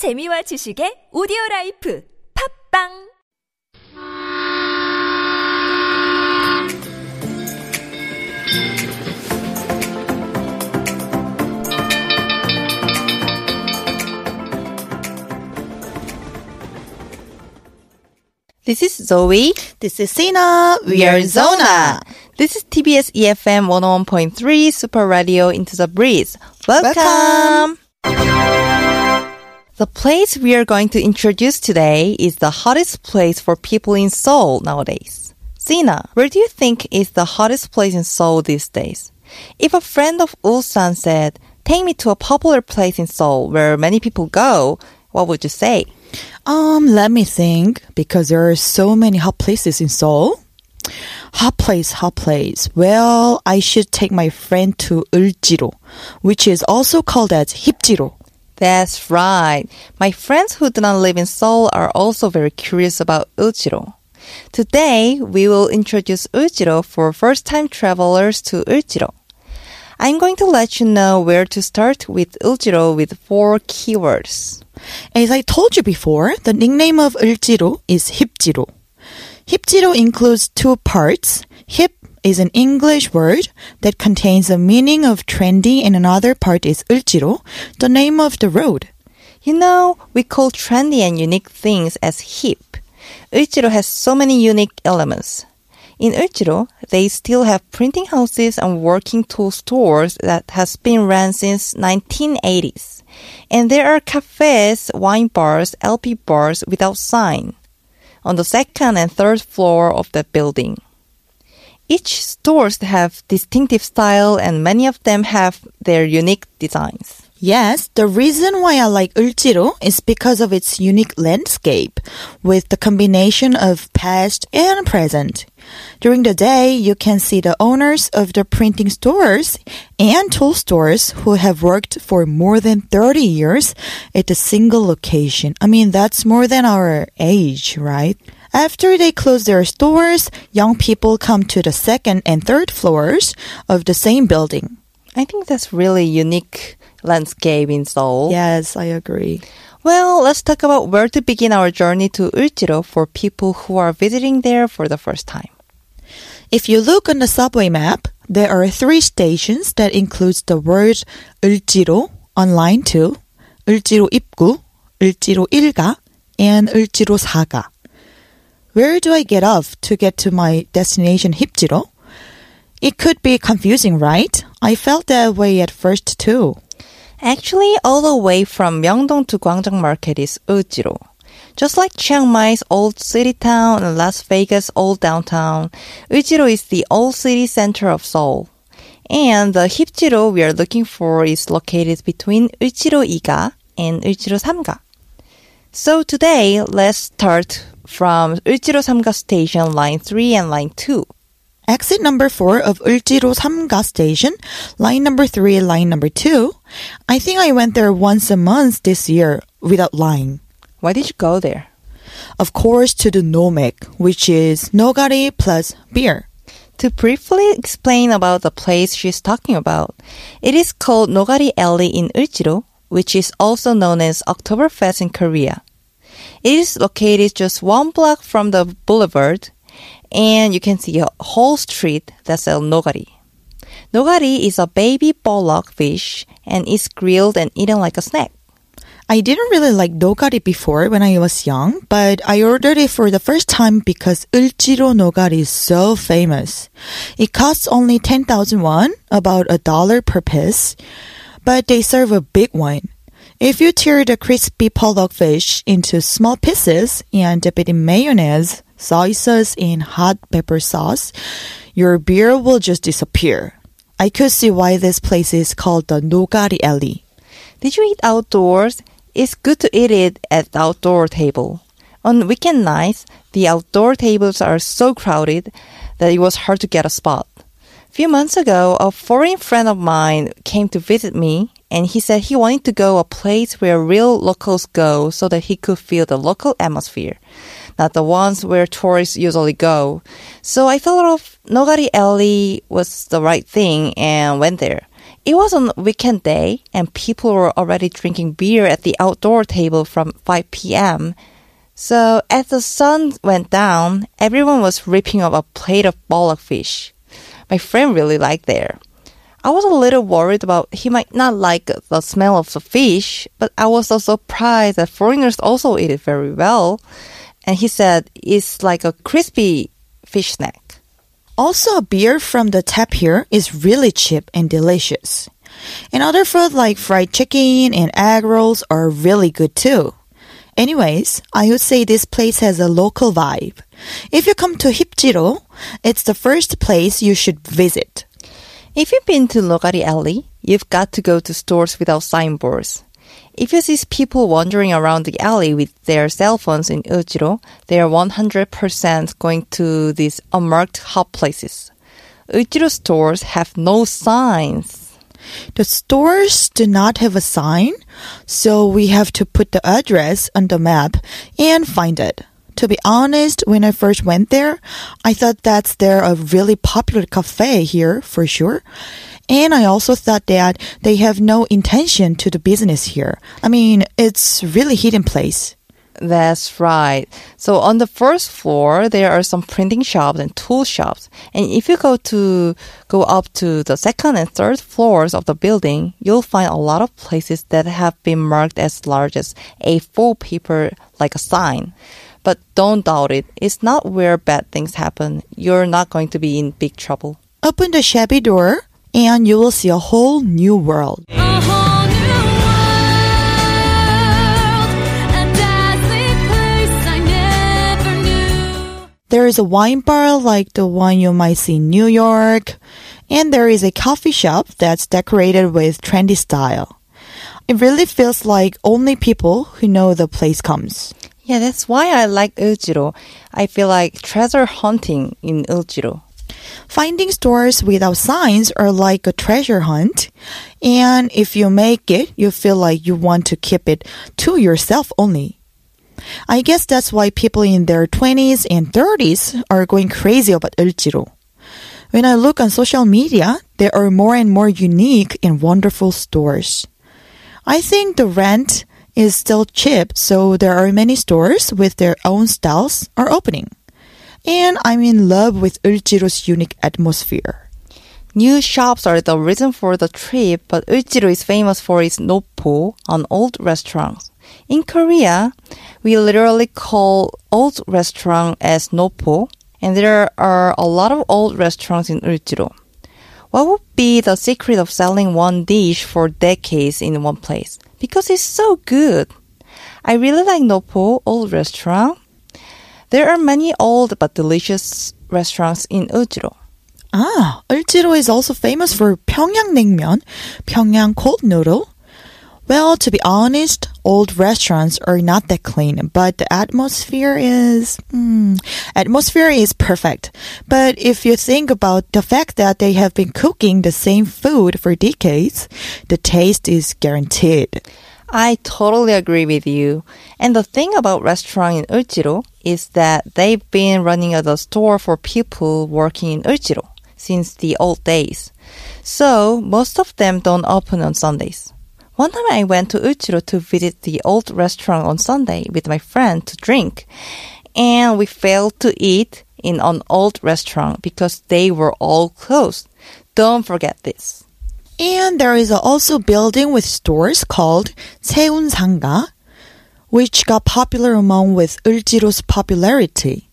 재미와 지식의 오디오 라이프 팝빵 This is Zoe. This is Sina. We are Zona. This is TBS EFM 101.3 Super Radio Into the Breeze. Welcome. Welcome. The place we are going to introduce today is the hottest place for people in Seoul nowadays. Sina, where do you think is the hottest place in Seoul these days? If a friend of Ulsan said, take me to a popular place in Seoul where many people go, what would you say? Um, let me think because there are so many hot places in Seoul. Hot place, hot place. Well, I should take my friend to Uljiro, which is also called as Hipjiro. That's right. My friends who do not live in Seoul are also very curious about Uljiro. Today, we will introduce Uljiro for first-time travelers to Uljiro. I'm going to let you know where to start with Uljiro with four keywords. As I told you before, the nickname of Uljiro is Hipjiro. Hipjiro includes two parts. Hip is an English word that contains the meaning of trendy and another part is Uljiro, the name of the road. You know, we call trendy and unique things as hip. Uljiro has so many unique elements. In Uljiro, they still have printing houses and working tool stores that has been run since 1980s. And there are cafes, wine bars, LP bars without sign on the second and third floor of the building. Each stores have distinctive style and many of them have their unique designs. Yes, the reason why I like Uljiro is because of its unique landscape with the combination of past and present. During the day, you can see the owners of the printing stores and tool stores who have worked for more than 30 years at a single location. I mean, that's more than our age, right? After they close their stores, young people come to the second and third floors of the same building. I think that's really unique landscape in Seoul. Yes, I agree. Well, let's talk about where to begin our journey to Uljiro for people who are visiting there for the first time. If you look on the subway map, there are three stations that includes the word Uljiro on line 2, Uljiro 입구, Uljiro 1가, and Uljiro 4가. Where do I get off to get to my destination Hipjiro? It could be confusing, right? I felt that way at first too. Actually, all the way from Myeongdong to Gwangjang Market is Uljiro. Just like Chiang Mai's old city town and Las Vegas' old downtown, Uljiro is the old city center of Seoul. And the Hipjiro we are looking for is located between 2가 and Uljiro Samga. So today, let's start from Uljiro 3가 station line 3 and line 2. Exit number 4 of 3가 station, line number 3 and line number 2. I think I went there once a month this year without lying. Why did you go there? Of course, to the Nomek, which is nogari plus beer. To briefly explain about the place she's talking about, it is called Nogari Alley in Uljiro, which is also known as Oktoberfest in Korea. It is located just one block from the boulevard, and you can see a whole street that sells nogari. Nogari is a baby pollock fish and is grilled and eaten like a snack. I didn't really like nogari before when I was young, but I ordered it for the first time because Uljiro nogari is so famous. It costs only 10,000 won, about a dollar per piece, but they serve a big one. If you tear the crispy pollock fish into small pieces and dip it in mayonnaise, soy sauce, and hot pepper sauce, your beer will just disappear. I could see why this place is called the Nogari Alley. Did you eat outdoors? It's good to eat it at the outdoor table. On weekend nights, the outdoor tables are so crowded that it was hard to get a spot. A few months ago, a foreign friend of mine came to visit me and he said he wanted to go a place where real locals go so that he could feel the local atmosphere, not the ones where tourists usually go. So I thought of Nogari Alley was the right thing and went there. It was on weekend day, and people were already drinking beer at the outdoor table from 5 p.m. So as the sun went down, everyone was ripping up a plate of pollock fish. My friend really liked there. I was a little worried about he might not like the smell of the fish, but I was so surprised that foreigners also eat it very well. And he said it's like a crispy fish snack. Also, a beer from the tap here is really cheap and delicious. And other food like fried chicken and egg rolls are really good too. Anyways, I would say this place has a local vibe. If you come to Hipjiro, it's the first place you should visit. If you've been to Nogari Alley, you've got to go to stores without signboards. If you see people wandering around the alley with their cell phones in Uljiro, they are 100% going to these unmarked hot places. Uljiro stores have no signs. The stores do not have a sign, so we have to put the address on the map and find it. To be honest, when I first went there, I thought that's there a really popular cafe here for sure. And I also thought that they have no intention to do business here. I mean, it's really hidden place. That's right. So on the first floor, there are some printing shops and tool shops. And if you go to go up to the second and third floors of the building, you'll find a lot of places that have been marked as large as A4 paper like a sign. But don't doubt it. It's not where bad things happen. You're not going to be in big trouble. Open the shabby door and you will see a whole new world. A whole new world, a dazzling place I never knew. There is a wine bar like the one you might see in New York, and there is a coffee shop that's decorated with trendy style. It really feels like only people who know the place comes. Yeah, that's why I like Uljiro. I feel like treasure hunting in Uljiro. Finding stores without signs are like a treasure hunt, and if you make it, you feel like you want to keep it to yourself only. I guess that's why people in their 20s and 30s are going crazy about Ulchiro. When I look on social media, there are more and more unique and wonderful stores. I think the rent is still cheap, so there are many stores with their own styles are opening. And I'm in love with Ulchiro's unique atmosphere. New shops are the reason for the trip, but Uljiro is famous for its noppo, an old restaurant. In Korea, we literally call old restaurant as noppo, and there are a lot of old restaurants in Uljiro. What would be the secret of selling one dish for decades in one place? Because it's so good. I really like Noppo Old Restaurant. There are many old but delicious restaurants in Uljiro. Ah, Ulchiro is also famous for Pyongyang Naengmyeon, Pyongyang cold noodle. Well, to be honest, old restaurants are not that clean, but the atmosphere is, hmm, atmosphere is perfect. But if you think about the fact that they have been cooking the same food for decades, the taste is guaranteed. I totally agree with you. And the thing about restaurant in Uljiro is that they've been running as a store for people working in Uljiro since the old days. So most of them don't open on Sundays. One time I went to Uljiro to visit the old restaurant on Sunday with my friend to drink, and we failed to eat in an old restaurant because they were all closed. Don't forget this. And there is also a building with stores called Sewoon Sangga, which got popular among with Uljiro's popularity.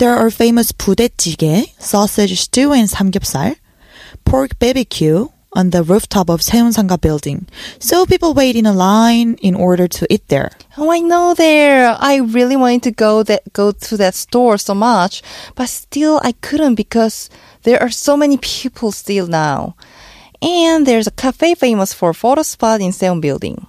There are famous 부대찌개, sausage stew and 삼겹살, pork barbecue, on the rooftop of 가 building. So people wait in a line in order to eat there. Oh, I know there. I really wanted to go that go to that store so much, but still I couldn't because there are so many people still now. And there's a cafe famous for photo spot in Seoul building.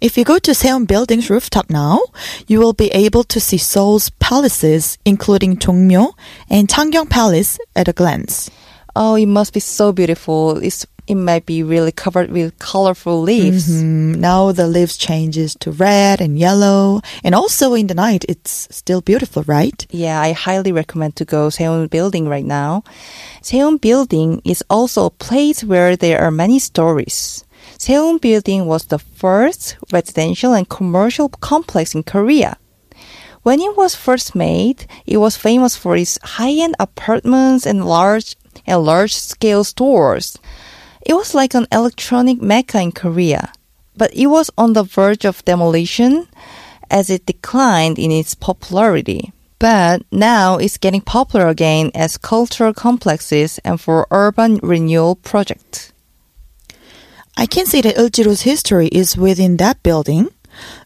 If you go to Sewoon Building's rooftop now, you will be able to see Seoul's palaces, including Jongmyo and Changgyeong Palace, at a glance. Oh, it must be so beautiful. It's it might be really covered with colorful leaves. Mm, now the leaves changes to red and yellow, and also in the night it's still beautiful, right? Yeah, I highly recommend to go Seoul Building right now. Seoul Building is also a place where there are many stories. Seoul Building was the first residential and commercial complex in Korea. When it was first made, it was famous for its high-end apartments and large and large-scale stores. It was like an electronic mecca in Korea, but it was on the verge of demolition as it declined in its popularity. But now it's getting popular again as cultural complexes and for urban renewal project. I can see that Uljiro's history is within that building.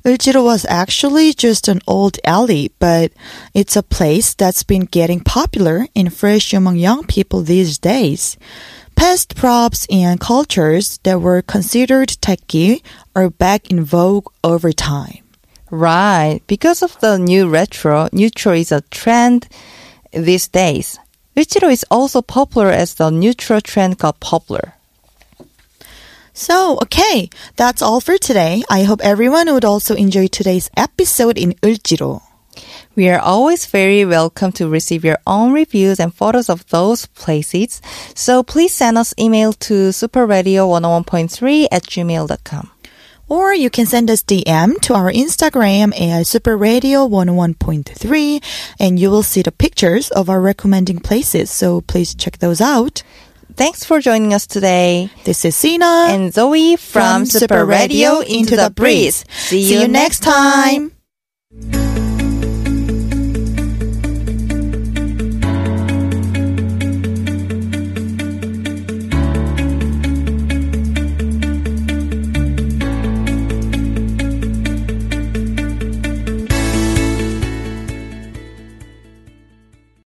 Uljiro was actually just an old alley, but it's a place that's been getting popular and fresh among young people these days. Past props and cultures that were considered techy are back in vogue over time. Right, because of the new retro, newtro is a trend these days. Uljiro is also popular as the newtro trend got popular. So, okay, that's all for today. I hope everyone would also enjoy today's episode in Uljiro. We are always very welcome to receive your own reviews and photos of those places. So please send us email to superradio101.3 at gmail.com. Or you can send us DM to our Instagram at superradio101.3 and you will see the pictures of our recommending places. So please check those out. Thanks for joining us today. This is Sina And Zoe from, Super Radio Into the Breeze. See you next time.